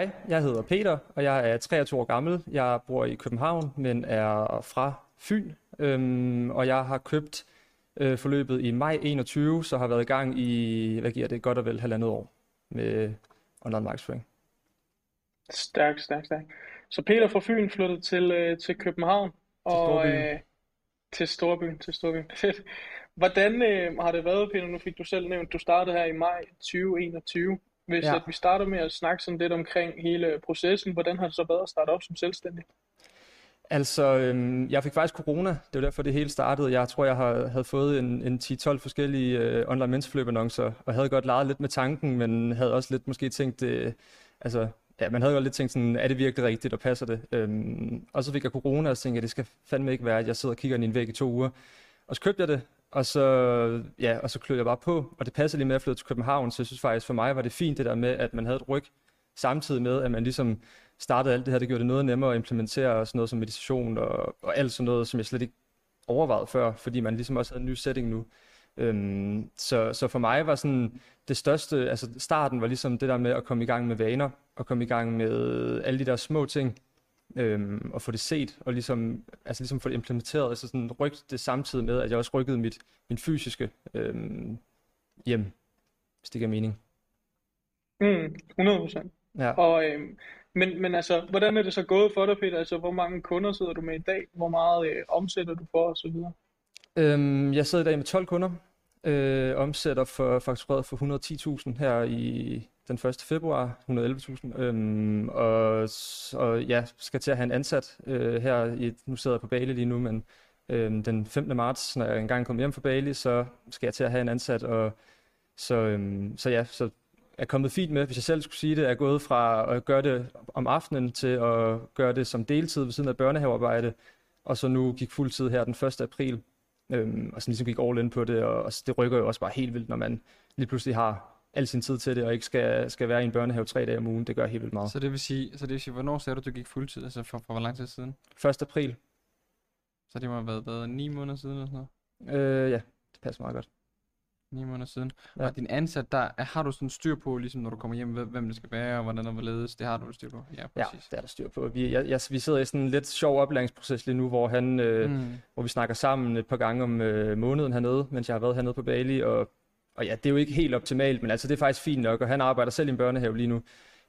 Hej, jeg hedder Peter, og jeg er 23 år gammel. Jeg bor i København, men er fra Fyn, øhm, og jeg har købt øh, forløbet i maj 21, så har været i gang i, hvad giver det, godt og vel halvandet år med online markedsføring. Stærk, stærk, stærk. Så Peter fra Fyn flyttede til, øh, til København og Storbyen. øh, til Storbyen, til Storbyen. Fedt. Hvordan øh, har det været, Peter? Nu fik du selv nævnt, du startede her i maj 2021. Hvis Ja. at vi starter med at snakke sådan lidt omkring hele processen, hvordan har det så været at starte op som selvstændig? Altså, øhm, jeg fik faktisk corona. Det var derfor, det hele startede. Jeg tror, jeg har, havde fået en, en 10-12 forskellige øh, online mentorforløb-annoncer, og havde godt leget lidt med tanken, men havde også lidt måske tænkt, øh, altså, ja, man havde godt lidt tænkt sådan, er det virkelig rigtigt, og passer det? Øhm, og så fik jeg corona, og så tænkte jeg, det skal fandme ikke være, at jeg sidder og kigger ind i en væg i to uger. Og så købte jeg det, og så, ja, og så klød jeg bare på, og det passede lige med at flytte til København, så jeg synes faktisk, for mig var det fint det der med, at man havde et ryg, samtidig med, at man ligesom startede alt det her, det gjorde det noget nemmere at implementere sådan noget som meditation og, og alt sådan noget, som jeg slet ikke overvejede før, fordi man ligesom også havde en ny setting nu. Øhm, så, så for mig var sådan det største, altså starten var ligesom det der med at komme i gang med vaner, og komme i gang med alle de der små ting, øhm, og få det set, og ligesom, altså ligesom få det implementeret, altså sådan rykke det samtidig med, at jeg også rykkede mit, min fysiske øhm, hjem, hvis det giver mening. Mm, 100%. Ja. Og, øhm, men, men altså, hvordan er det så gået for dig, Peter? Altså, hvor mange kunder sidder du med i dag? Hvor meget øh, omsætter du for, videre? Øhm, jeg sidder i dag med 12 kunder, øh, omsætter for faktureret for 110.000 her i den 1. februar, 111.000, øhm, og, og ja, skal til at have en ansat øh, her, i, nu sidder jeg på Bali lige nu, men øh, den 15. marts, når jeg engang kommer hjem fra Bali, så skal jeg til at have en ansat, og så, øh, så ja, så er kommet fint med, hvis jeg selv skulle sige det, er gået fra at gøre det om aftenen til at gøre det som deltid ved siden af børnehavearbejde, og så nu gik fuldtid her den 1. april, øhm, og så ligesom gik all in på det, og, og det rykker jo også bare helt vildt, når man lige pludselig har al sin tid til det, og ikke skal, skal være i en børnehave tre dage om ugen. Det gør helt vildt meget. Så det vil sige, så det vil sige hvornår sagde du, du gik fuldtid? Altså for, for hvor lang tid siden? 1. april, Så det må have været, været 9 måneder siden eller sådan noget? øh, ja, det passer meget godt. 9 måneder siden. Ja. Ja. Og din ansat, der er, har du sådan styr på, ligesom når du kommer hjem, hvem det skal være, og hvordan og hvorledes, det har du styr på? Ja, Ja, præcis. det er der styr på. Vi, jeg, jeg, vi sidder i sådan en lidt sjov oplæringsproces lige nu, hvor, han, øh, Mm. hvor vi snakker sammen et par gange om øh, måneden hernede, mens jeg har været hernede på Bali, og, og ja, det er jo ikke helt optimalt, men altså det er faktisk fint nok, og han arbejder selv i en børnehave lige nu.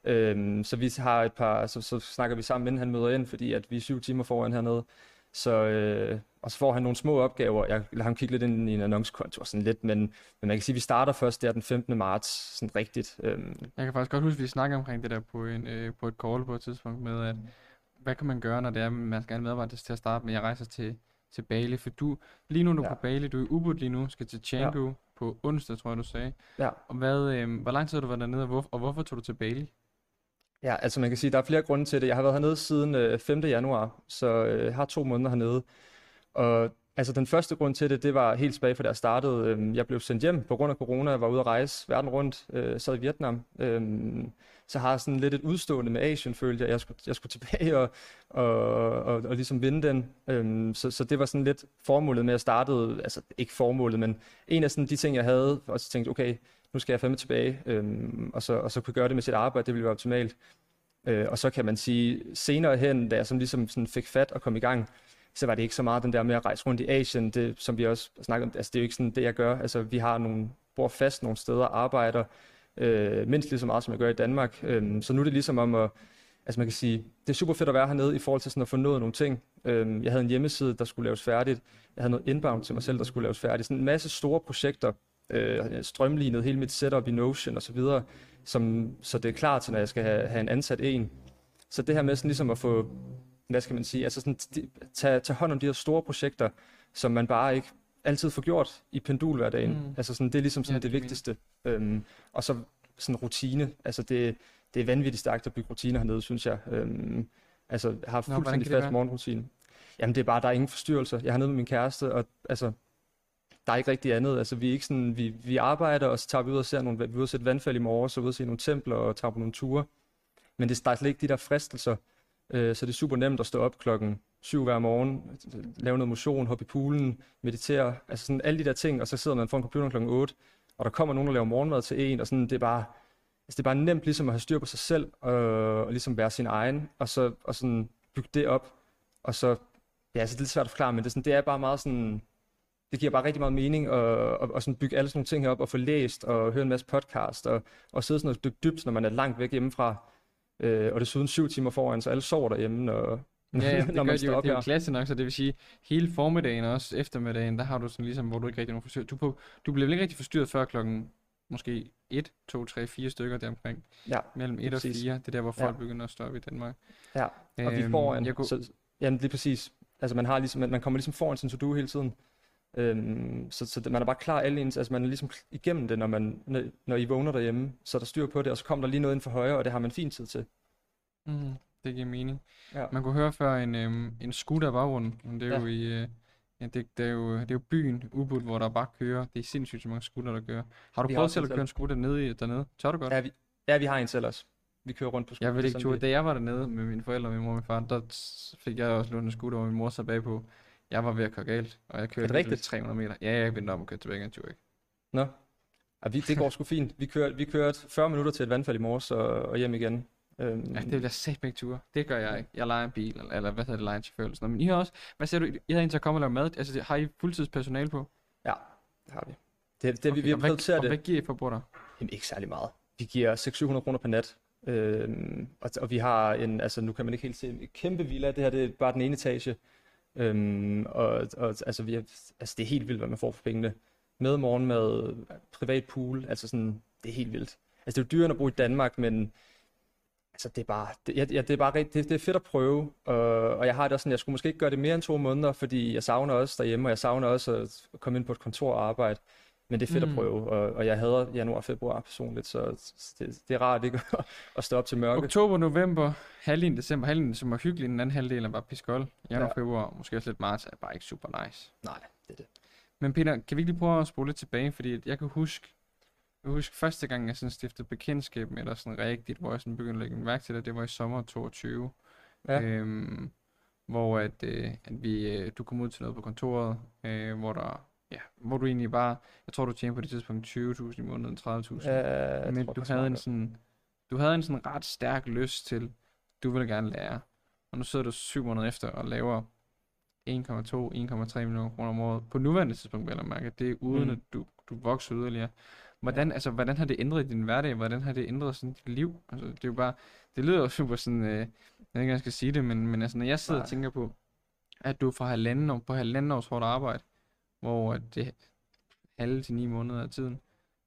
Øhm, så vi har et par, så, så snakker vi sammen, inden han møder ind, fordi at vi er syv timer foran hernede. Så, øh, og så får han nogle små opgaver. Jeg lader ham kigge lidt ind i en annoncekonto sådan lidt, men, men man kan sige, at vi starter først der den 15. marts, sådan rigtigt. Øhm, Jeg kan faktisk godt huske, at vi snakkede omkring det der på, en, øh, på et call på et tidspunkt med, at hvad kan man gøre, når det er, man skal have en medarbejder til at starte med, jeg rejser til, til Bali, for du, lige nu er du Ja. på Bali, du er i Ubud lige nu, skal til Canggu på onsdag, tror jeg, du sagde. ja. Og hvad, øh, hvor lang tid har du været dernede, og, hvor, og hvorfor tog du til Bali? Ja, altså man kan sige, at der er flere grunde til det. Jeg har været hernede siden øh, 5. januar, så øh, jeg har to måneder hernede. Og altså den første grund til det, det var helt tilbage fra da jeg startede. Øhm, Jeg blev sendt hjem på grund af corona. Jeg var ude at rejse verden rundt, øh, sad i Vietnam. Øhm, Så har jeg sådan lidt et udstående med Asien, følte jeg. Jeg skulle, jeg skulle tilbage og, og, og, og ligesom vinde den. Øhm, Så, så det var sådan lidt formålet med at starte, altså ikke formålet, men en af sådan de ting, jeg havde, og så tænkte, okay, nu skal jeg fandme tilbage, øhm, og, så, og så kunne gøre det med sit arbejde, det ville være optimalt. Øh, og så kan man sige, senere hen, da jeg sådan ligesom sådan fik fat og kom i gang, så var det ikke så meget den der med at rejse rundt i Asien, det, som vi også snakker om, altså det er jo ikke sådan det, jeg gør. Altså vi har nogle, bor fast nogle steder, arbejder øh, mindst lige så meget, som jeg gør i Danmark. Øh, så nu er det ligesom om at, altså man kan sige, det er super fedt at være hernede i forhold til sådan at få nået nogle ting. Øh, jeg havde en hjemmeside, der skulle laves færdigt. Jeg havde noget inbound til mig selv, der skulle laves færdigt. Sådan en masse store projekter, øh, strømlignet hele mit setup i Notion og så videre, som, så det er klar til, når jeg skal have, have en ansat en. Så det her med sådan ligesom at få, hvad skal man sige, altså sådan tage, tage hånd om de her store projekter, som man bare ikke altid får gjort i pendul hverdagen. Mm. Altså sådan, det er ligesom sådan Ja, det, det vigtigste. Øhm, og så sådan rutine. Altså det, det er vanvittigt stærkt at bygge rutiner hernede, synes jeg. Øhm, altså jeg har fuldstændig fast morgenrutine. Jamen det er bare, der er ingen forstyrrelser. Jeg er hernede med min kæreste, og altså, der er ikke rigtig andet. Altså vi er ikke sådan, vi, vi arbejder, og så tager vi ud og ser nogle, vi ude og sætte vandfald i morgen, så ude og se nogle templer og tager på nogle ture. Men det, er slet ikke de der fristelser, øh, så det er super nemt at stå op klokken syv hver morgen, lave noget motion, hoppe i poolen, meditere, altså sådan alle de der ting, og så sidder man foran computeren klokken 8, og der kommer nogen, der laver morgenmad til en, og sådan, det er bare, altså det er bare nemt ligesom at have styr på sig selv, og, og ligesom være sin egen, og så og sådan bygge det op, og så, ja, altså det er lidt svært at forklare, men det er, sådan, det er bare meget sådan, det giver bare rigtig meget mening at, at, at sådan bygge alle sådan nogle ting her op, og få læst, og høre en masse podcast, og, og sidde sådan og dybt, når man er langt væk hjemmefra, øh, og desuden syv timer foran, så alle sover derhjemme, når, Ja, ja, det når man de står op det er jo klasse nok, så det vil sige, hele formiddagen og også eftermiddagen, der har du sådan ligesom, hvor du ikke rigtig nogen forstyrret. Du, på, du bliver vel ikke rigtig forstyrret før klokken måske 1, 2, 3, 4 stykker deromkring. Ja, Mellem 1 og præcis. 4, det er der, hvor Ja. folk begynder at stoppe i Danmark. Ja, og vi Øhm, får en, jeg kunne, så, jamen lige præcis, altså man har ligesom, man, man kommer ligesom foran sin to-do hele tiden, øhm, så, så man er bare klar alle ens, altså man er ligesom igennem det, når, man, når, når I vågner derhjemme, så er der styr på det, og så kommer der lige noget ind for højre, og det har man fin tid til. mm, det giver mening. Ja. Man kunne høre før en, øhm, en scooter baggrunden, men det er Ja. jo i, øh, ja, det, det, er jo, det er jo byen, Ubud, hvor der bare kører. Det er sindssygt, så mange scooter, der kører. Har du Vi prøvet selv at køre en scooter nede i, dernede? Tør du godt? Ja, vi, ja, vi har en selv også. Vi kører rundt på Jeg vil ikke turde. Da jeg var dernede med mine forældre, min mor og min far, der fik jeg også lånt en scooter, hvor min mor sad bagpå. Jeg var ved at køre galt, og jeg kørte rigtigt? 300 meter. Ja, jeg vendte om og kørte tilbage igen, ikke. Nå, ja, vi, det går sgu fint. Vi kørte, vi kørte 40 minutter til et vandfald i morges og, og hjem igen. Øhm, Ja, det vil jeg sætte begge ture. Det gør jeg ikke. Jeg leger en bil, eller, eller hvad hedder det, leger en chauffør eller sådan noget. Men I har også, hvad siger du, I havde en til at komme og lave mad. Altså, har I fuldtidspersonale på? det har vi. Det, det, vi, vi og har prioriteret og det. hvad giver I for brutter? Jamen ikke særlig meget. Vi giver 600-700 kroner per nat. Øhm, og, og vi har en, altså nu kan man ikke helt se, en kæmpe villa. Det her det er bare den ene etage. Øhm, og, og altså, vi har, altså det er helt vildt, hvad man får for pengene. Med morgenmad, privat pool, altså sådan, det er helt vildt. Altså det er jo dyrere at bo i Danmark, men altså det er bare, det, ja, ja, det er bare det, det er fedt at prøve. Og, og jeg har det også sådan, jeg skulle måske ikke gøre det mere end to måneder, fordi jeg savner også derhjemme, og jeg savner også at komme ind på et kontor og arbejde. Men det er fedt Mm. at prøve, og, og jeg hader januar og februar personligt, så det, det er rart ikke at, stå op til mørke. Oktober, november, halvdelen december, halvdelen som var hyggelig, den anden halvdel er bare piskold. Januar, Ja. februar, måske også lidt marts, er bare ikke super nice. Nej, det er det. Men Peter, kan vi ikke lige prøve at spole lidt tilbage, fordi at jeg kan huske, jeg kan huske første gang, jeg sådan stiftede bekendtskab med dig sådan rigtigt, hvor jeg sådan begyndte at lægge mærke til det, det var i sommer 22. Ja. Øhm, hvor at, øh, at vi, øh, du kom ud til noget på kontoret, øh, hvor der, ja, hvor du egentlig bare, jeg tror du tjente på det tidspunkt 20.000 i måneden, 30.000. Ja, Men tror, du havde en sådan, du havde en sådan ret stærk lyst til, du ville gerne lære. Og nu sidder du syv måneder efter og laver 1,2-1,3 millioner kroner om året. På nuværende tidspunkt, vil jeg mærke, det er uden, Mm. at du, du vokser yderligere. Hvordan, altså, hvordan har det ændret din hverdag? Hvordan har det ændret sådan dit liv? Altså, det er jo bare, det lyder jo super sådan, øh, jeg ved ikke, jeg skal sige det, men, men altså, når jeg sidder og Nej. tænker på, at du fra halvanden år, på halvanden års hårdt arbejde, hvor at det halve til ni måneder af tiden,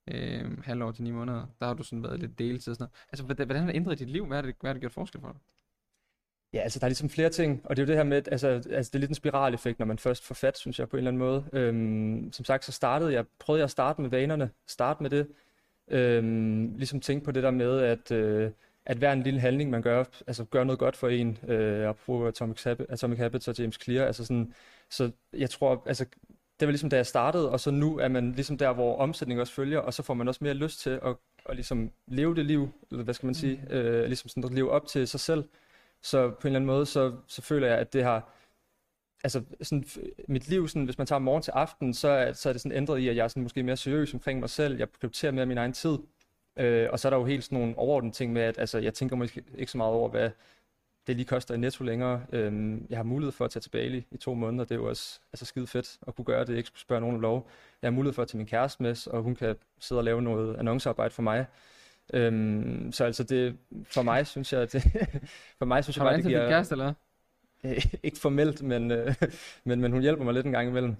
øh, halvår til ni måneder, der har du sådan været lidt deltid og sådan noget. Altså, hvordan, hvordan har det ændret dit liv? Hvad har det, hvad har det gjort forskel for dig? Ja, altså der er ligesom flere ting, og det er jo det her med, altså, altså det er lidt en spiraleffekt, når man først får fat, synes jeg, på en eller anden måde. Øhm, som sagt, så startede jeg, prøvede jeg at starte med vanerne, starte med det, øhm, ligesom tænke på det der med, at, øh, at hver en lille handling, man gør, altså gør noget godt for en, øh, apropos Atomic, Habit, Atomic Habits og James Clear, altså sådan, så jeg tror, altså det var ligesom da jeg startede, og så nu er man ligesom der, hvor omsætning også følger, og så får man også mere lyst til at, at ligesom leve det liv, eller hvad skal man sige, øh, ligesom sådan at leve op til sig selv. Så på en eller anden måde, så, så føler jeg, at det har, altså sådan, mit liv, sådan, hvis man tager morgen til aften, så er, så er det sådan ændret i, at jeg er sådan måske mere seriøs omkring mig selv, jeg prioriterer mere min egen tid, øh, og så er der jo helt sådan nogle overordnede ting med, at altså, jeg tænker måske ikke så meget over, hvad det lige koster i netto længere. Øh, jeg har mulighed for at tage til Bali i to måneder, det er jo også altså, skide fedt at kunne gøre det, ikke skulle spørge nogen om lov. Jeg har mulighed for at tage min kæreste med, og hun kan sidde og lave noget annoncearbejde for mig. Øhm, så altså det, for mig synes jeg, det, for mig synes jeg Har du bare, det ansat din giver, kæreste, eller ikke formelt, men, øh, men, men hun hjælper mig lidt en gang imellem.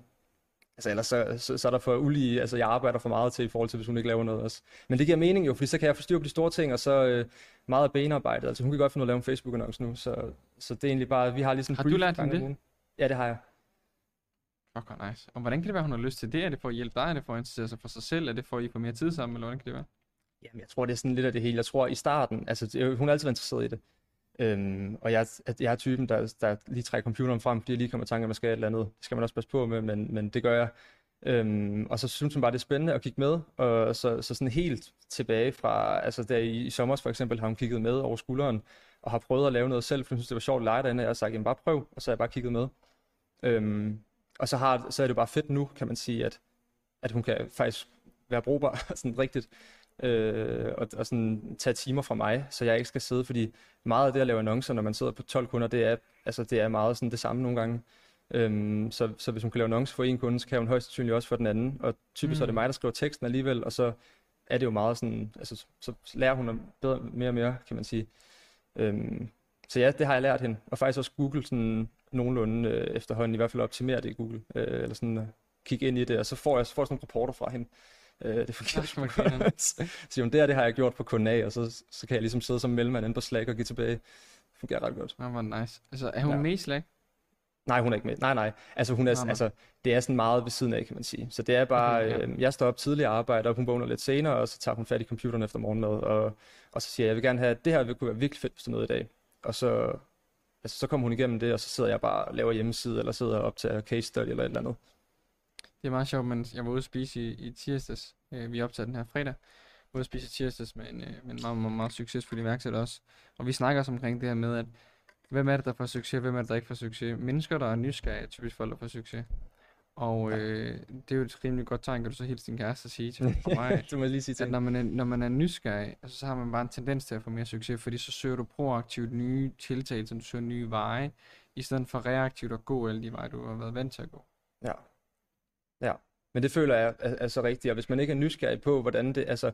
Altså ellers så, så, så er der for ulige, altså jeg arbejder for meget til i forhold til, hvis hun ikke laver noget også. Men det giver mening jo, fordi så kan jeg få styr på de store ting, og så øh, meget af benarbejdet. Altså hun kan godt finde af at lave en Facebook-annonce nu, så, så det er egentlig bare, vi har ligesom Har du lært hende det? ugen. Ja, det har jeg. Fuck, hvor nice. Og hvordan kan det være, hun har lyst til det? Er det for at hjælpe dig? Er det for at interessere sig for sig selv? Er det for, at I får mere tid sammen? Eller hvordan kan det være? Jamen, jeg tror, det er sådan lidt af det hele. Jeg tror, i starten, altså hun har altid været interesseret i det. Øhm, og jeg, at jeg er typen, der, der lige trækker computeren frem, fordi jeg lige kommer i tanke om, at man skal et eller andet. Det skal man også passe på med, men, men det gør jeg. Øhm, og så synes hun bare, det er spændende at kigge med. Og så, så sådan helt tilbage fra, altså der i, i sommer for eksempel, har hun kigget med over skulderen, og har prøvet at lave noget selv, for hun synes, det var sjovt at lege derinde, og jeg har sagt, jamen bare prøv, og så har jeg bare kigget med. Øhm, og så, har, så er det jo bare fedt nu, kan man sige, at, at hun kan faktisk være brugbar, sådan rigtigt øh, og, og sådan tage timer fra mig, så jeg ikke skal sidde, fordi meget af det at lave annoncer, når man sidder på 12 kunder, det er, altså, det er meget sådan det samme nogle gange. Øhm, så, så hvis hun kan lave annoncer for en kunde, så kan hun højst sandsynligt også for den anden. Og typisk mm. er det mig, der skriver teksten alligevel, og så er det jo meget sådan, altså så lærer hun bedre, mere og mere, kan man sige. Øhm, så ja, det har jeg lært hende. Og faktisk også Google sådan nogenlunde øh, efterhånden, i hvert fald optimere det i Google, øh, eller sådan uh, kigge ind i det, og så får jeg, så får jeg sådan nogle rapporter fra hende. Øh, det sgu godt. så siger hun, det her, det har jeg gjort på kunden A, og så, så kan jeg ligesom sidde som mellemmand inde på Slack og give tilbage. Det fungerer ret godt. Det var nice. Altså, er hun ja. med i Slack? Nej, hun er ikke med. Nej, nej. Altså, hun er, nej, nej. altså, det er sådan meget ved siden af, kan man sige. Så det er bare, okay, ja. øh, jeg står op tidligt og arbejder, og hun vågner lidt senere, og så tager hun fat i computeren efter morgenmad, og, og så siger jeg, jeg vil gerne have, det her kunne være virkelig fedt, hvis du noget i dag. Og så, altså, så kommer hun igennem det, og så sidder jeg bare og laver hjemmeside, eller sidder op til case study eller et eller andet. Det er meget sjovt, men jeg var ude at spise i, i tirsdags. Øh, vi optager den her fredag. Jeg var ude at spise i tirsdags med en, øh, med en meget, meget, meget succesfuld iværksætter også. Og vi snakker også omkring det her med, at hvem er det, der får succes, hvem er det, der ikke får succes. Mennesker, der er nysgerrige, er typisk folk, der får succes. Og øh, det er jo et rimelig godt tegn, kan du så hilse din kæreste at sige til mig, du må lige sige at når man, er, når man er nysgerrig, altså, så har man bare en tendens til at få mere succes, fordi så søger du proaktivt nye tiltag, som du søger nye veje, i stedet for reaktivt at gå alle de veje, du har været vant til at gå. Ja. Ja, men det føler jeg er, er så rigtigt, og hvis man ikke er nysgerrig på, hvordan det, altså,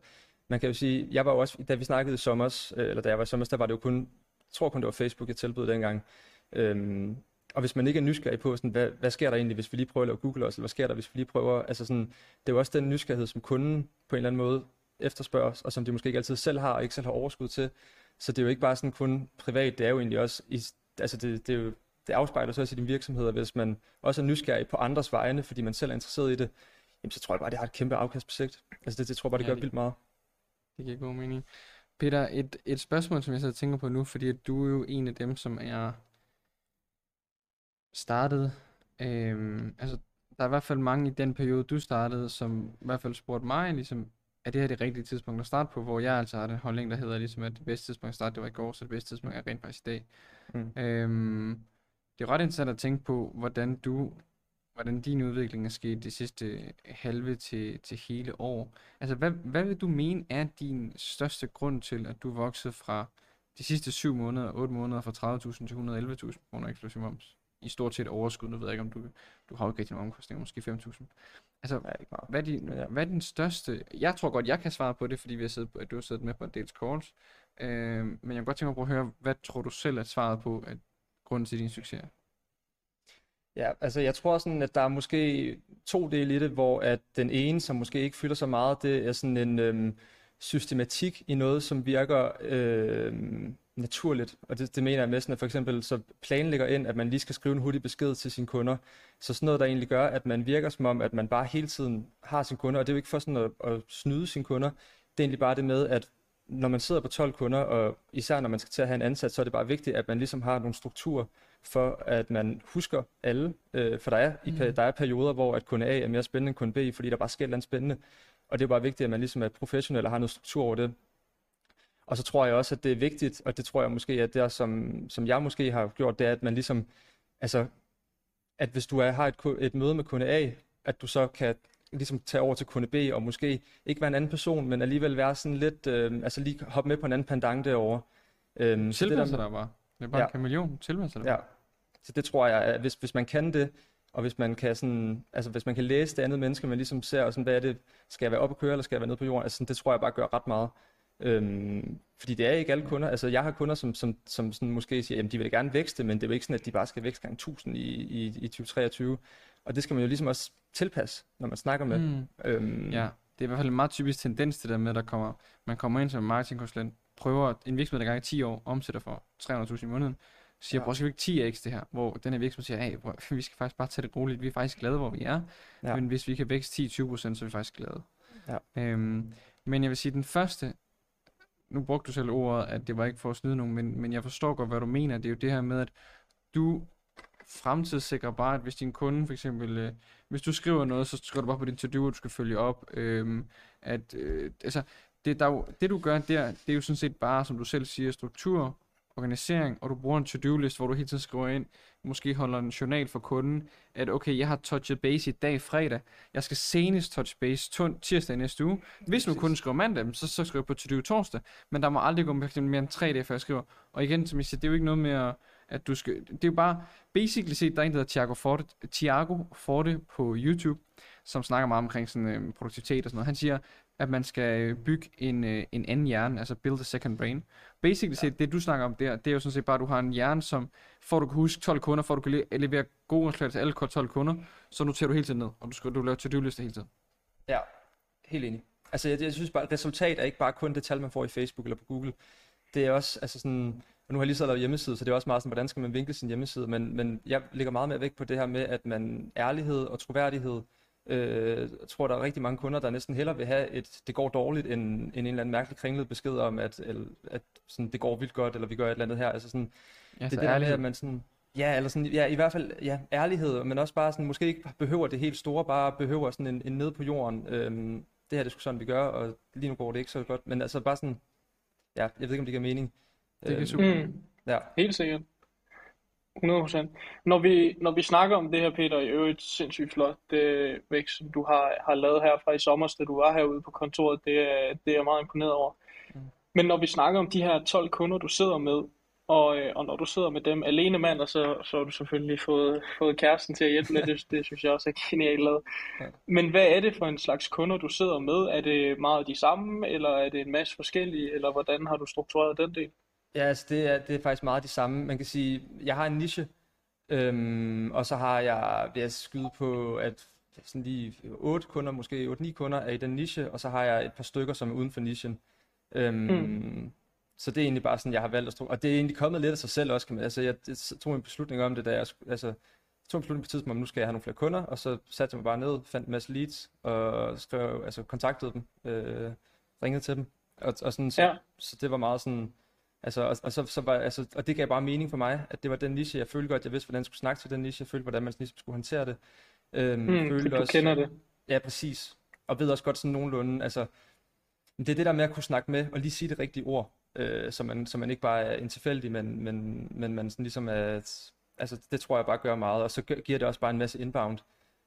man kan jo sige, jeg var jo også, da vi snakkede i sommer, øh, eller da jeg var i sommer, der var det jo kun, jeg tror kun det var Facebook, jeg tilbød dengang, øhm, og hvis man ikke er nysgerrig på, sådan, hvad, hvad sker der egentlig, hvis vi lige prøver at lave Google også, eller hvad sker der, hvis vi lige prøver, altså sådan, det er jo også den nysgerrighed, som kunden på en eller anden måde efterspørger, og som de måske ikke altid selv har, og ikke selv har overskud til. Så det er jo ikke bare sådan kun privat, det er jo egentlig også, i, altså det, det er jo det afspejler sig også i din virksomhed, og hvis man også er nysgerrig på andres vegne, fordi man selv er interesseret i det, jamen så tror jeg bare, det har et kæmpe afkast på sigt. Altså det, det tror jeg bare, det ja, gør det, vildt meget. Det giver god mening. Peter, et, et spørgsmål, som jeg så tænker på nu, fordi du er jo en af dem, som er startet, øhm, altså der er i hvert fald mange i den periode, du startede, som i hvert fald spurgte mig, ligesom, er det her det rigtige tidspunkt at starte på, hvor jeg altså har den holdning, der hedder ligesom, at det bedste tidspunkt at starte, det var i går, så det bedste tidspunkt er rent faktisk i dag. Mm. Øhm, det er ret interessant at tænke på, hvordan du, hvordan din udvikling er sket det sidste halve til, til hele år. Altså, hvad, hvad vil du mene er din største grund til, at du voksede fra de sidste 7 måneder, 8 måneder, fra 30.000 til 111.000 kroner eksklusiv moms? I stort set overskud, nu ved jeg ikke, om du, du har ikke rigtig nogle omkostninger, måske 5.000. Altså, ja, hvad, er din, ja. hvad er din største... Jeg tror godt, jeg kan svare på det, fordi vi har siddet på, at du har siddet med på en dels calls. Øh, men jeg kan godt tænke mig at høre, hvad tror du selv er svaret på, at grunden til din succes? Ja, altså jeg tror sådan, at der er måske to dele i det, hvor at den ene, som måske ikke fylder så meget, det er sådan en øhm, systematik i noget, som virker øhm, naturligt. Og det, det mener jeg med sådan, at for eksempel så planlægger ind, at man lige skal skrive en hurtig besked til sine kunder. Så sådan noget, der egentlig gør, at man virker som om, at man bare hele tiden har sine kunder, og det er jo ikke for sådan at, at snyde sine kunder. Det er egentlig bare det med, at når man sidder på 12 kunder, og især når man skal til at have en ansat, så er det bare vigtigt, at man ligesom har nogle strukturer for, at man husker alle. Øh, for der er, mm. i, der er perioder, hvor at kunde A er mere spændende end kunde B, fordi der bare sker noget spændende. Og det er bare vigtigt, at man ligesom er professionel og har noget struktur over det. Og så tror jeg også, at det er vigtigt, og det tror jeg måske, at det, som, som jeg måske har gjort, det er, at man ligesom, altså, at hvis du er, har et, et møde med kunde A, at du så kan ligesom tage over til kunde B, og måske ikke være en anden person, men alligevel være sådan lidt, øh, altså lige hoppe med på en anden pendant derovre. Øhm, Tilpasser der bare. Det er bare ja. en kameleon. Tilpasser der Ja. Så det tror jeg, at hvis, hvis man kan det, og hvis man kan sådan, altså hvis man kan læse det andet menneske, man ligesom ser, og sådan, hvad er det, skal jeg være oppe at køre, eller skal jeg være nede på jorden, altså sådan, det tror jeg bare gør ret meget. Øhm, fordi det er ikke alle kunder, altså jeg har kunder, som, som, som sådan måske siger, at de vil gerne vækste, men det er jo ikke sådan, at de bare skal vækste gang 1000 i, i, i 2023. Og det skal man jo ligesom også tilpasse, når man snakker med mm. øhm, Ja, det er i hvert fald en meget typisk tendens det der med, at der kommer, man kommer ind som marketingkonsulent, prøver en virksomhed, der gang i 10 år omsætter for 300.000 i måneden, siger, ja. skal vi ikke 10x det her, hvor den her virksomhed siger, hey, bro, vi skal faktisk bare tage det roligt, vi er faktisk glade, hvor vi er, ja. men hvis vi kan vækste 10-20%, så er vi faktisk glade. Ja. Øhm, men jeg vil sige, den første, nu brugte du selv ordet, at det var ikke for at snyde nogen, men, men jeg forstår godt, hvad du mener. Det er jo det her med, at du fremtidssikrer bare, at hvis din kunde for eksempel, øh, hvis du skriver noget, så skriver du bare på din to-do, du skal følge op. Øh, at, øh, altså, det, der jo, det du gør der, det er jo sådan set bare, som du selv siger, struktur organisering, og du bruger en to-do-list, hvor du hele tiden skriver ind, måske holder en journal for kunden, at okay, jeg har touchet base i dag fredag, jeg skal senest touch base tirsdag næste uge. Hvis nu kunden skriver mandag, så, så skriver jeg på to-do torsdag, men der må aldrig gå mere end tre dage, før jeg skriver. Og igen, som jeg siger, det er jo ikke noget med at, at du skal, det er jo bare, basically set, der er en, der hedder Thiago Forte, Thiago Forte på YouTube, som snakker meget omkring sådan, øh, produktivitet og sådan noget. Han siger, at man skal øh, bygge en, øh, en anden hjerne, altså build a second brain. Basically ja. set, det du snakker om der, det er jo sådan set bare, at du har en hjerne, som at du kan huske 12 kunder, at du kan levere gode resultater til alle 12 kunder, så noterer du hele tiden ned, og du skal du laver to-do-lister hele tiden. Ja, helt enig. Altså jeg, jeg synes bare, at resultat er ikke bare kun det tal, man får i Facebook eller på Google. Det er også, altså sådan, og nu har jeg lige så lavet hjemmeside, så det er også meget sådan, hvordan skal man vinkle sin hjemmeside, men, men jeg ligger meget mere vægt på det her med, at man ærlighed og troværdighed, Øh, jeg tror, der er rigtig mange kunder, der næsten hellere vil have et, det går dårligt, end, end en eller anden mærkelig kringlet besked om, at, eller, at sådan, det går vildt godt, eller vi gør et eller andet her. Altså sådan, Ja, det er det der med, at man sådan, ja, eller sådan, ja, i hvert fald, ja, ærlighed, men også bare sådan, måske ikke behøver det helt store, bare behøver sådan en, en ned på jorden. Øhm, det her det er sgu sådan, vi gør, og lige nu går det ikke så godt, men altså bare sådan, ja, jeg ved ikke, om det giver mening. Det giver Øhm, super. Mm. Ja, Helt sikkert. 100%. Når vi, når vi snakker om det her, Peter, i øvrigt sindssygt flot det vækst, som du har, har lavet her fra i sommer, da du var herude på kontoret, det er, det er jeg meget imponeret over. Mm. Men når vi snakker om de her 12 kunder, du sidder med, og, øh, og når du sidder med dem alene mand, og så, så har du selvfølgelig fået, fået kæresten til at hjælpe lidt, det, det synes jeg også er genialt lavet. Ja. Men hvad er det for en slags kunder, du sidder med? Er det meget de samme, eller er det en masse forskellige, eller hvordan har du struktureret den del? Ja, altså det er, det er faktisk meget de samme. Man kan sige, jeg har en niche, øhm, og så har jeg, vil jeg skyde på, at sådan lige 8 kunder, måske 8-9 kunder er i den niche, og så har jeg et par stykker, som er uden for nichen. Øhm, Mm. Så det er egentlig bare sådan, jeg har valgt at stå. Og det er egentlig kommet lidt af sig selv også. Kan man, altså, jeg, jeg tog en beslutning om det, da jeg, altså, tog en beslutning på tidspunkt, om nu skal jeg have nogle flere kunder, og så satte jeg mig bare ned, fandt en masse leads, og skrev, altså, kontaktede dem, øh, ringede til dem. Og, og sådan, så, Ja. så det var meget sådan, Altså, og, og, så, så var, altså, og det gav bare mening for mig, at det var den niche, jeg følte godt, jeg vidste, hvordan jeg skulle snakke til den niche, jeg følte, hvordan man ligesom skulle håndtere det. Øhm, Mm, følte du kender det. Ja, præcis. Og ved også godt sådan nogenlunde, altså, det er det der med at kunne snakke med, og lige sige det rigtige ord, øh, så, man, så man ikke bare er en tilfældig, men, men, men man sådan ligesom er, altså det tror jeg bare gør meget, og så giver det også bare en masse inbound.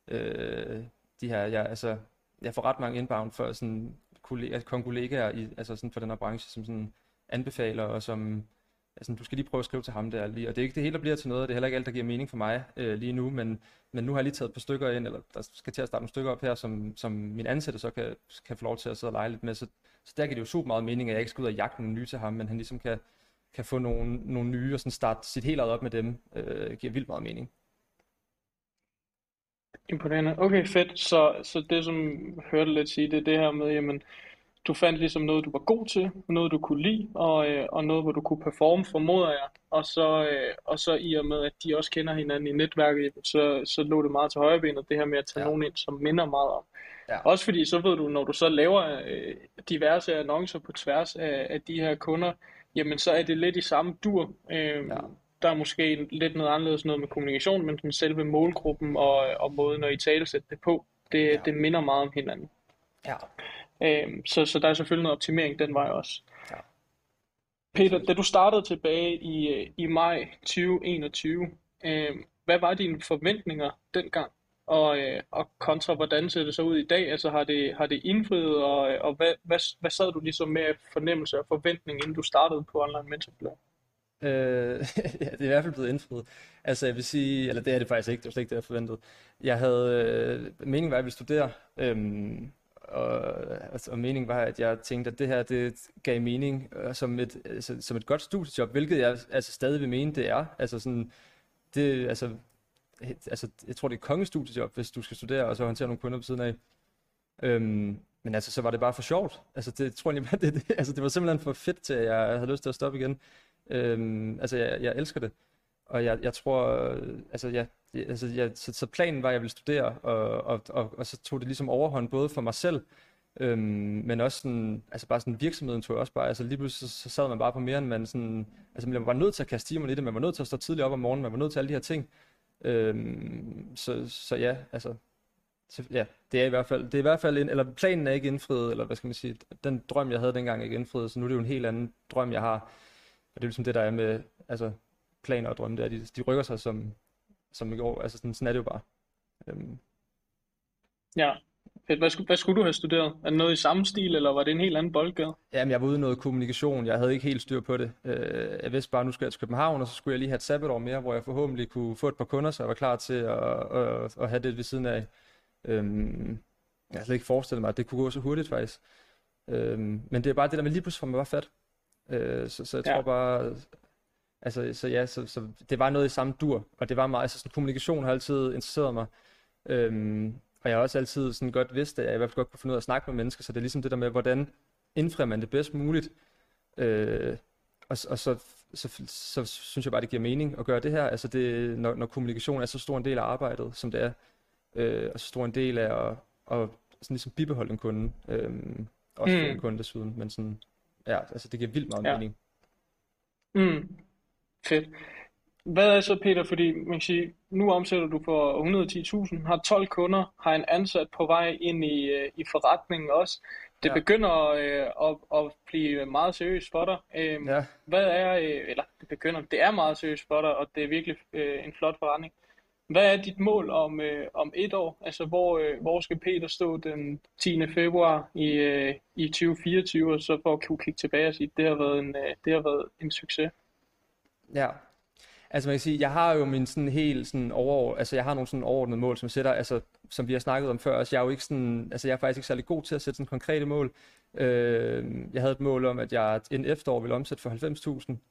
Øh, de her, jeg, altså, jeg får ret mange inbound for sådan kollegaer, kollegaer i, altså sådan for den her branche, som sådan anbefaler, og som, altså, du skal lige prøve at skrive til ham der lige, og det er ikke det hele, der bliver til noget, og det er heller ikke alt, der giver mening for mig øh, lige nu, men, men nu har jeg lige taget et par stykker ind, eller der skal til at starte nogle stykker op her, som, som min ansatte så kan, kan få lov til at sidde og lege lidt med, så, så der giver det jo super meget mening, at jeg ikke skal ud og jagte nogle nye til ham, men han ligesom kan, kan få nogle, nogle nye, og sådan starte sit helt eget op med dem, øh, giver vildt meget mening. Imponerende. Okay, fedt. Så, så det, som hørte lidt sige, det er det her med, jamen, du fandt ligesom noget, du var god til, noget, du kunne lide, og, øh, og noget, hvor du kunne performe, formoder jeg. Og så, øh, og så i og med, at de også kender hinanden i netværket, så, så lå det meget til højrebenet, det her med at tage Ja. nogen ind, som minder meget om. Ja. Også fordi, så ved du, når du så laver øh, diverse annoncer på tværs af, af de her kunder, jamen så er det lidt i samme dur. Øh, Ja. Der er måske lidt noget anderledes noget med kommunikation, men den selve målgruppen og, og måden at i tale sætte det på, det, Ja. det minder meget om hinanden. Ja. Øhm, så, så der er selvfølgelig noget optimering den vej også. Ja. Peter, da du startede tilbage i, øh, i maj 2021, øhm, hvad var dine forventninger dengang? Og, øh, og kontra, hvordan ser det så ud i dag? Altså har det, har det indfriet, og, øh, og hvad, hvad, hvad sad du ligesom med fornemmelse og forventning, inden du startede på Online Mentorflow? Øh, ja, det er i hvert fald blevet indfriet. Altså jeg vil sige, eller det er det faktisk ikke, det var slet ikke det, jeg forventede. Jeg havde, øh, meningen var, at jeg ville studere, øhm, og, altså, og meningen var, at jeg tænkte, at det her, det gav mening øh, som et, altså, som et godt studiejob, hvilket jeg altså stadig vil mene, det er. Altså sådan, det, altså, he- altså, jeg tror, det er et kongestudiejob, hvis du skal studere, og så håndtere nogle kunder på siden af. Øhm, men altså, så var det bare for sjovt. Altså, det tror jeg det, det, altså, det var simpelthen for fedt til, at jeg havde lyst til at stoppe igen. Øhm, altså, jeg, jeg elsker det. Og jeg, jeg tror, øh, altså, ja, jeg- altså, jeg, så, så planen var, at jeg ville studere, og, og, og, og så tog det ligesom overhånd både for mig selv, øhm, men også sådan, altså bare sådan virksomheden tog jeg også bare, altså lige pludselig så, så sad man bare på mere, end man sådan, altså man var nødt til at kaste timerne i det, man var nødt til at stå tidligt op om morgenen, man var nødt til alle de her ting. Øhm, så, så ja, altså, så, ja, det er i hvert fald, det er i hvert fald en, eller planen er ikke indfriet, eller hvad skal man sige, den drøm, jeg havde dengang er ikke indfriet, så nu er det jo en helt anden drøm, jeg har. Og det er ligesom det, der er med altså, planer og drømme, det er, de, de rykker sig som, som i går. Altså sådan, sådan er det jo bare. Øhm, Ja. Fedt. Hvad skulle, hvad skulle du have studeret? Er det noget i samme stil, eller var det en helt anden boldgade? Jamen, jeg var ude i noget kommunikation. Jeg havde ikke helt styr på det. Øh, jeg vidste bare, nu skulle jeg til København, og så skulle jeg lige have et sabbatår mere, hvor jeg forhåbentlig kunne få et par kunder, så jeg var klar til at, at, at have det ved siden af. Øhm, jeg havde ikke forestillet mig, at det kunne gå så hurtigt faktisk. Øhm, men det er bare det der med lige pludselig, hvor man var fat. Øh, så, så jeg Ja. tror bare, altså, så ja, så, så det var noget i samme dur, og det var meget, altså sådan, kommunikation har altid interesseret mig. Øhm, og jeg har også altid sådan godt vidst, at jeg i hvert fald godt kunne finde ud af at snakke med mennesker, så det er ligesom det der med, hvordan indfrier man det bedst muligt. Øh, og, og så, så, så, så synes jeg bare, det giver mening at gøre det her, altså det, når, når kommunikation er så stor en del af arbejdet, som det er, øh, og så stor en del af at, at sådan ligesom bibeholde en kunde, øh, også Mm. en kunde desuden, men sådan, ja, altså det giver vildt meget Ja. mening. Mm. Fedt. Hvad er så, Peter, fordi man kan sige, nu omsætter du for 110.000, har 12 kunder, har en ansat på vej ind i, øh, i forretningen også. Det Ja. begynder øh, at, at blive meget seriøst for dig. Øhm, Ja. Hvad er, øh, eller det begynder, det er meget seriøst for dig, og det er virkelig øh, en flot forretning. Hvad er dit mål om, øh, om et år? Altså, hvor, øh, hvor skal Peter stå den 10. februar i, øh, i 2024, og så for at kunne kigge tilbage og sige, det har været en, øh, det har været en succes? Ja, altså man kan sige, jeg har jo min sådan helt sådan over, altså jeg har nogle sådan overordnede mål, som jeg sætter, altså som vi har snakket om før, altså jeg er jo ikke sådan, altså jeg er faktisk ikke særlig god til at sætte sådan konkrete mål. Øh, jeg havde et mål om, at jeg en efterår ville omsætte for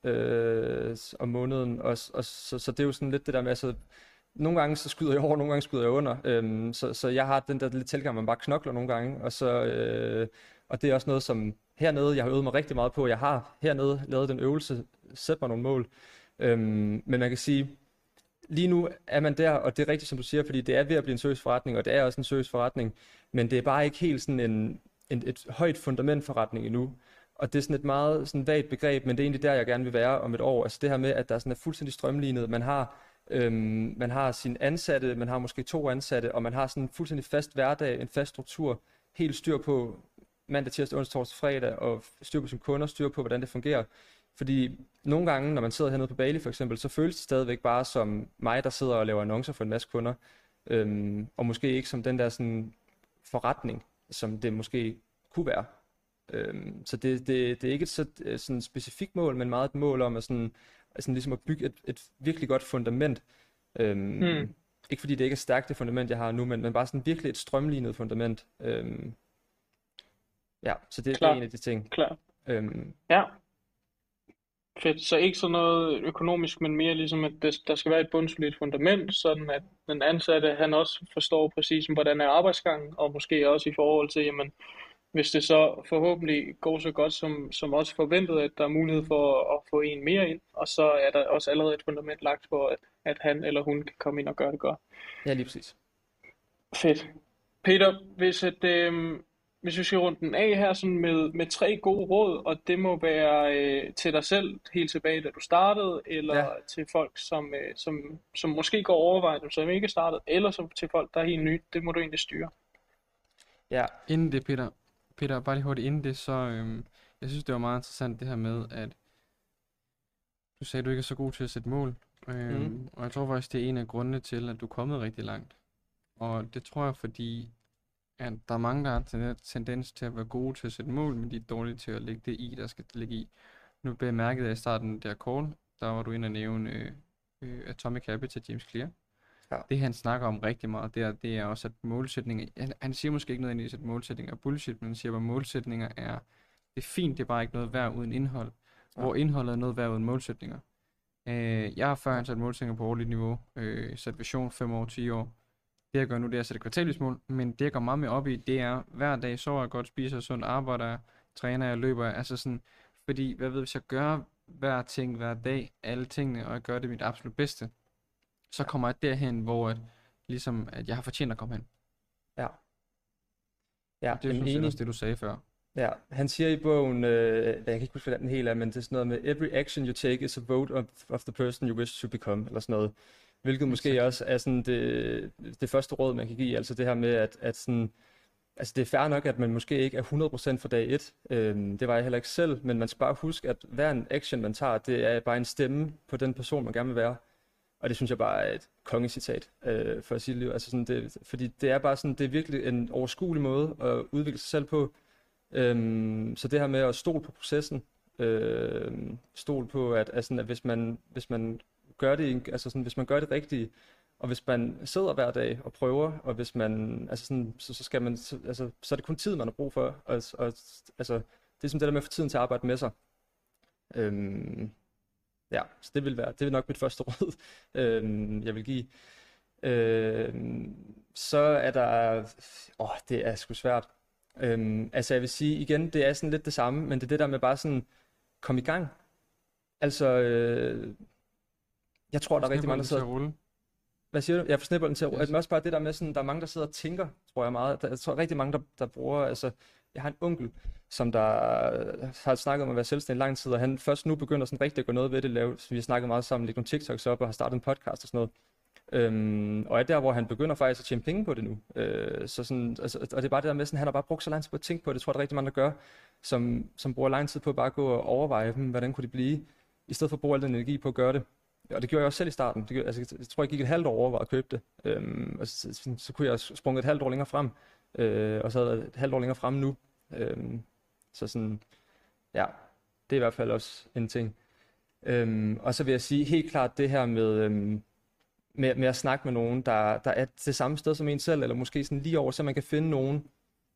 90.000 øh, om måneden, og, og så, så det er jo sådan lidt det der med, altså nogle gange så skyder jeg over, nogle gange skyder jeg under, øh, så, så jeg har den der lidt tilgang, man bare knokler nogle gange, og så, øh, og det er også noget, som hernede, jeg har øvet mig rigtig meget på, jeg har hernede lavet den øvelse, sæt mig nogle mål, Øhm, men man kan sige, lige nu er man der, og det er rigtigt, som du siger, fordi det er ved at blive en seriøs forretning, og det er også en seriøs forretning, men det er bare ikke helt sådan en, en et højt fundament forretning endnu. Og det er sådan et meget sådan vagt begreb, men det er egentlig der, jeg gerne vil være om et år. Altså det her med, at der sådan er fuldstændig strømlignet. Man har, øhm, man har sin ansatte, man har måske to ansatte, og man har sådan en fuldstændig fast hverdag, en fast struktur, helt styr på mandag, tirsdag, onsdag, torsdag, fredag, og styr på sine kunder, styr på, hvordan det fungerer. Fordi nogle gange, når man sidder hernede på Bali for eksempel, så føles det stadigvæk bare som mig, der sidder og laver annoncer for en masse kunder. Øhm, og måske ikke som den der sådan forretning, som det måske kunne være. Øhm, så det, det, det er ikke et så, øh, sådan specifikt mål, men meget et mål om at, sådan, sådan ligesom at bygge et, et virkelig godt fundament. Øhm, Mm. Ikke fordi det ikke er stærkt det fundament, jeg har nu, men, men bare sådan virkelig et strømlignet fundament. Øhm, ja, så det, det er en af de ting. Klar. Øhm, Ja. Fedt. Så ikke sådan noget økonomisk, men mere ligesom, at der, der skal være et bundsolidt fundament, sådan at den ansatte, han også forstår præcis, hvordan er arbejdsgangen, og måske også i forhold til, jamen, hvis det så forhåbentlig går så godt som, som også forventet, at der er mulighed for at få en mere ind, og så er der også allerede et fundament lagt for, at, at han eller hun kan komme ind og gøre det godt. ja, lige præcis. Fedt. Peter, hvis, at, øh, hvis vi skal runde den af her sådan med, med tre gode råd, og det må være øh, til dig selv helt tilbage, da du startede, eller Ja. til folk, som, øh, som, som måske går overvejet, som ikke startet, eller som til folk, der er helt nye, det må du egentlig styre. Ja, Inden det, Peter, Peter, bare lige hurtigt inden det, så øhm, jeg synes, det var meget interessant det her med, at du sagde, at du ikke er så god til at sætte mål. Øhm, Mhm. Og jeg tror faktisk, det er en af grundene til, at du er kommet rigtig langt. Og det tror jeg, fordi at der er mange, der har en tendens til at være gode til at sætte mål, men de er dårlige til at lægge det i, der skal ligge i. Nu bemærkede jeg i starten der call, der var du inde og nævne øh, øh, Atomic Habits af James Clear. Ja. Det han snakker om rigtig meget, det er, det er også, at målsætninger, han, han siger måske ikke nødvendigvis, at målsætninger er bullshit, men han siger, at målsætninger er, det er fint, det er bare ikke noget værd uden indhold. Ja. Hvor indholdet er noget værd uden målsætninger. Øh, jeg har før sat målsætninger på årligt niveau, øh, sat vision 5 år, 10 år. Det jeg gør nu, det er at sætte kvartalvis mål, men det jeg går meget mere op i, det er, hver dag sover jeg godt, spiser sundt, arbejder jeg, træner jeg, løber jeg, altså sådan, fordi, hvad ved, hvis jeg gør hver ting hver dag, alle tingene, og jeg gør det mit absolut bedste, så kommer jeg derhen, hvor at, ligesom, at jeg har fortjent at komme hen. ja. Ja, det er sådan set også det, du sagde før. Ja, han siger i bogen, øh, jeg kan ikke huske, hvordan den helt er, men det er sådan noget med, every action you take is a vote of, of the person you wish to become, eller sådan noget. Hvilket måske Exakt. også er sådan det, det første råd, man kan give, altså det her med, at, at sådan, altså det er fair nok, at man måske ikke er 100% for dag 1. Øhm, det var jeg heller ikke selv, men man skal bare huske, at hver en action, man tager, det er bare en stemme på den person, man gerne vil være. Og det synes jeg bare er et kongecitat øh, for at sige det. Altså sådan det, fordi det er bare sådan, det er virkelig en overskuelig måde at udvikle sig selv på. Øhm, så det her med at stole på processen, øh, stole på, at, altså, at hvis, man, hvis man gør det, altså sådan, hvis man gør det rigtige, og hvis man sidder hver dag og prøver, og hvis man, altså sådan, så, så skal man, så, altså, så er det kun tid, man har brug for, og, og altså, det er som det der med at få tiden til at arbejde med sig. Øhm, ja, så det vil være, det vil nok mit første råd, øhm, jeg vil give. Øhm, så er der, åh, det er sgu svært. Øhm, altså jeg vil sige igen, det er sådan lidt det samme, men det er det der med bare sådan, kom i gang. Altså, øh, jeg tror, der er rigtig mange, der sidder... Rulle. Hvad siger du? Jeg får snibbolden til at Yes. yes. Men også bare det der med, sådan, der er mange, der sidder og tænker, tror jeg meget. Der, jeg tror rigtig mange, der, der bruger, altså, jeg har en onkel, som der har snakket om at være selvstændig lang tid, og han først nu begynder sådan rigtig at gå noget ved det, lave, så vi har snakket meget sammen, lægge nogle TikToks op og har startet en podcast og sådan noget. Øhm, og er der, hvor han begynder faktisk at tjene penge på det nu. Øh, så sådan, altså, og det er bare det der med, sådan, han har bare brugt så lang tid på at tænke på det, det tror jeg, der er rigtig mange, der gør, som, som bruger lang tid på at bare gå og overveje, hmm, hvordan kunne det blive, i stedet for at bruge al den energi på at gøre det. Og det gjorde jeg også selv i starten. Det gjorde, altså, jeg tror, jeg gik et halvt år over at købe det. Øhm, og så, så, så kunne jeg sprunget et halvt år længere frem, øh, og så jeg et halvt år længere frem nu. Øhm, så sådan, ja, det er i hvert fald også en ting. Øhm, og så vil jeg sige helt klart det her med, øhm, med, med at snakke med nogen, der, der er det samme sted som en selv, eller måske sådan lige over, så man kan finde nogen.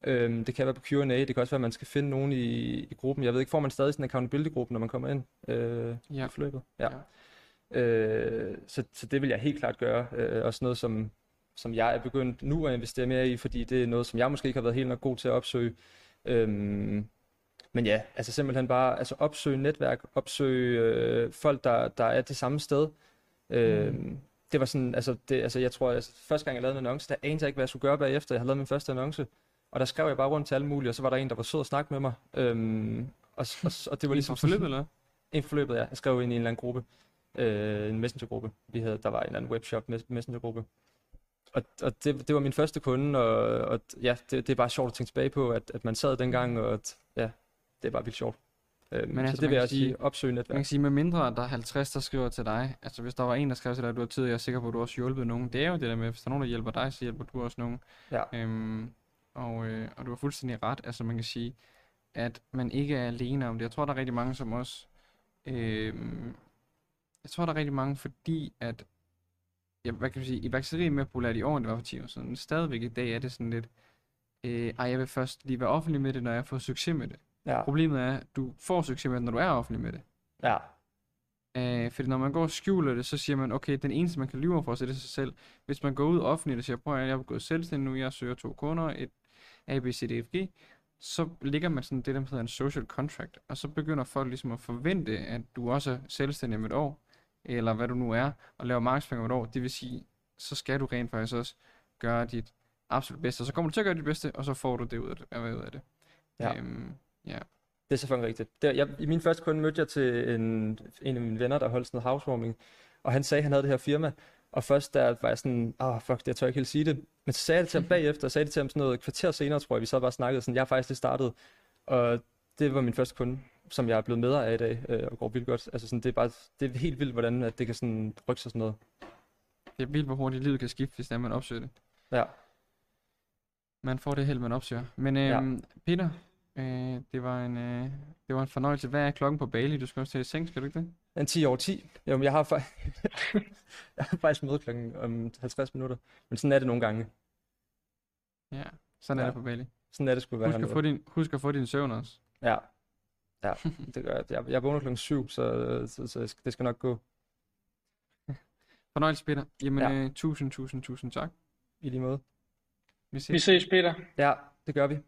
Øhm, det kan være på Q&A, det kan også være, at man skal finde nogen i, i gruppen. Jeg ved ikke, får man stadig sådan en accountability-gruppe, når man kommer ind øh, Ja. i forløbet? Ja. Ja. Øh, så, så det vil jeg helt klart gøre. Øh, også noget, som, som jeg er begyndt nu at investere mere i, fordi det er noget, som jeg måske ikke har været helt nok god til at opsøge. Øhm, men ja, altså simpelthen bare altså opsøge netværk, opsøge øh, folk, der, der er det samme sted. Øh, Det var sådan, altså, det, altså jeg tror, altså, første gang jeg lavede en annonce, der anede jeg ikke, hvad jeg skulle gøre bagefter. Jeg havde lavet min første annonce, og der skrev jeg bare rundt til alle mulige, og så var der en, der var sød og snakke med mig. Øhm, og, og, og det var ligesom Ligesom forløbet, eller? en forløbet, ja. Jeg skrev ind i en eller anden gruppe. Øh, en messengergruppe. Vi havde, der var en eller anden webshop mes- messengergruppe. Og, og det, det var min første kunde, og, og ja, det, det er bare sjovt at tænke tilbage på, at, at man sad dengang, og at, ja, det er bare vildt sjovt. Øh, Men så altså, det man vil jeg sige- sige, opsøge Man netværk. kan sige, med mindre der er 50, der skriver til dig, altså hvis der var en, der skrev til dig, at du har tid, jeg er sikker på, at du også hjulpet nogen. Det er jo det der med, hvis der er nogen, der hjælper dig, så hjælper du også nogen. Ja. Øhm, og, øh, og du har fuldstændig ret, altså man kan sige, at man ikke er alene om det. Jeg tror, der er rigtig mange, som også, øhm, jeg tror, der er rigtig mange, fordi at, ja, hvad kan man sige, iværksætteri er mere populært i år, end det var for 10 år siden. Stadigvæk i dag er det sådan lidt, øh, ej, jeg vil først lige være offentlig med det, når jeg får succes med det. Ja, Problemet er, at du får succes med det, når du er offentlig med det. ja, Øh, fordi når man går og skjuler det, så siger man, okay, den eneste, man kan lyve for, så er det sig selv. Hvis man går ud offentligt og siger, prøv at jeg er gået selvstændig nu, jeg søger to kunder, et A, B, C, D, F, G, så ligger man sådan det, der hedder en social contract, og så begynder folk ligesom at forvente, at du også er selvstændig om et år, eller hvad du nu er, og laver markedsføring om et år. Det vil sige, så skal du rent faktisk også gøre dit absolut bedste, og så kommer du til at gøre dit bedste, og så får du det ud af det. Ud af det. Ja. Øhm, ja. det er selvfølgelig rigtigt. Det, jeg, I min første kunde mødte jeg til en, en af mine venner, der holdt sådan noget housewarming, og han sagde, at han havde det her firma, og først der var jeg sådan, ah oh, fuck, det tør jeg ikke helt sige det. Men så sagde jeg det til ham bagefter, og sagde det til ham sådan noget et kvarter senere, tror jeg, vi så bare snakkede sådan, jeg har faktisk lige startet, og det var min første kunde, som jeg er blevet med af i dag, øh, og går vildt godt. Altså sådan, det er bare, det er helt vildt, hvordan at det kan sådan rykke sig sådan noget. Det er vildt, hvor hurtigt livet kan skifte, hvis det er, man opsøger det. Ja, Man får det held, man opsøger. Men øhm, Peter, øh, det, var en, øh, det var en fornøjelse. Hvad er klokken på Bali? Du skal også til seng, skal du ikke det? en 10 over 10. Jo, jeg har, fa- jeg har faktisk møde klokken om 50 minutter, men sådan er det nogle gange. Ja, sådan er Ja. det på Bali. Sådan er det sgu være Husk at, få din, husk at få din søvn også. Ja, ja, det gør jeg. Jeg, jeg vågner klokken 7, så, så, så det skal nok gå Fornøjelse, Peter. Jamen, Ja. øh, tusind, tusind, tusind tak. i lige måde. Vi ses. Vi ses, Peter. Ja, det gør vi.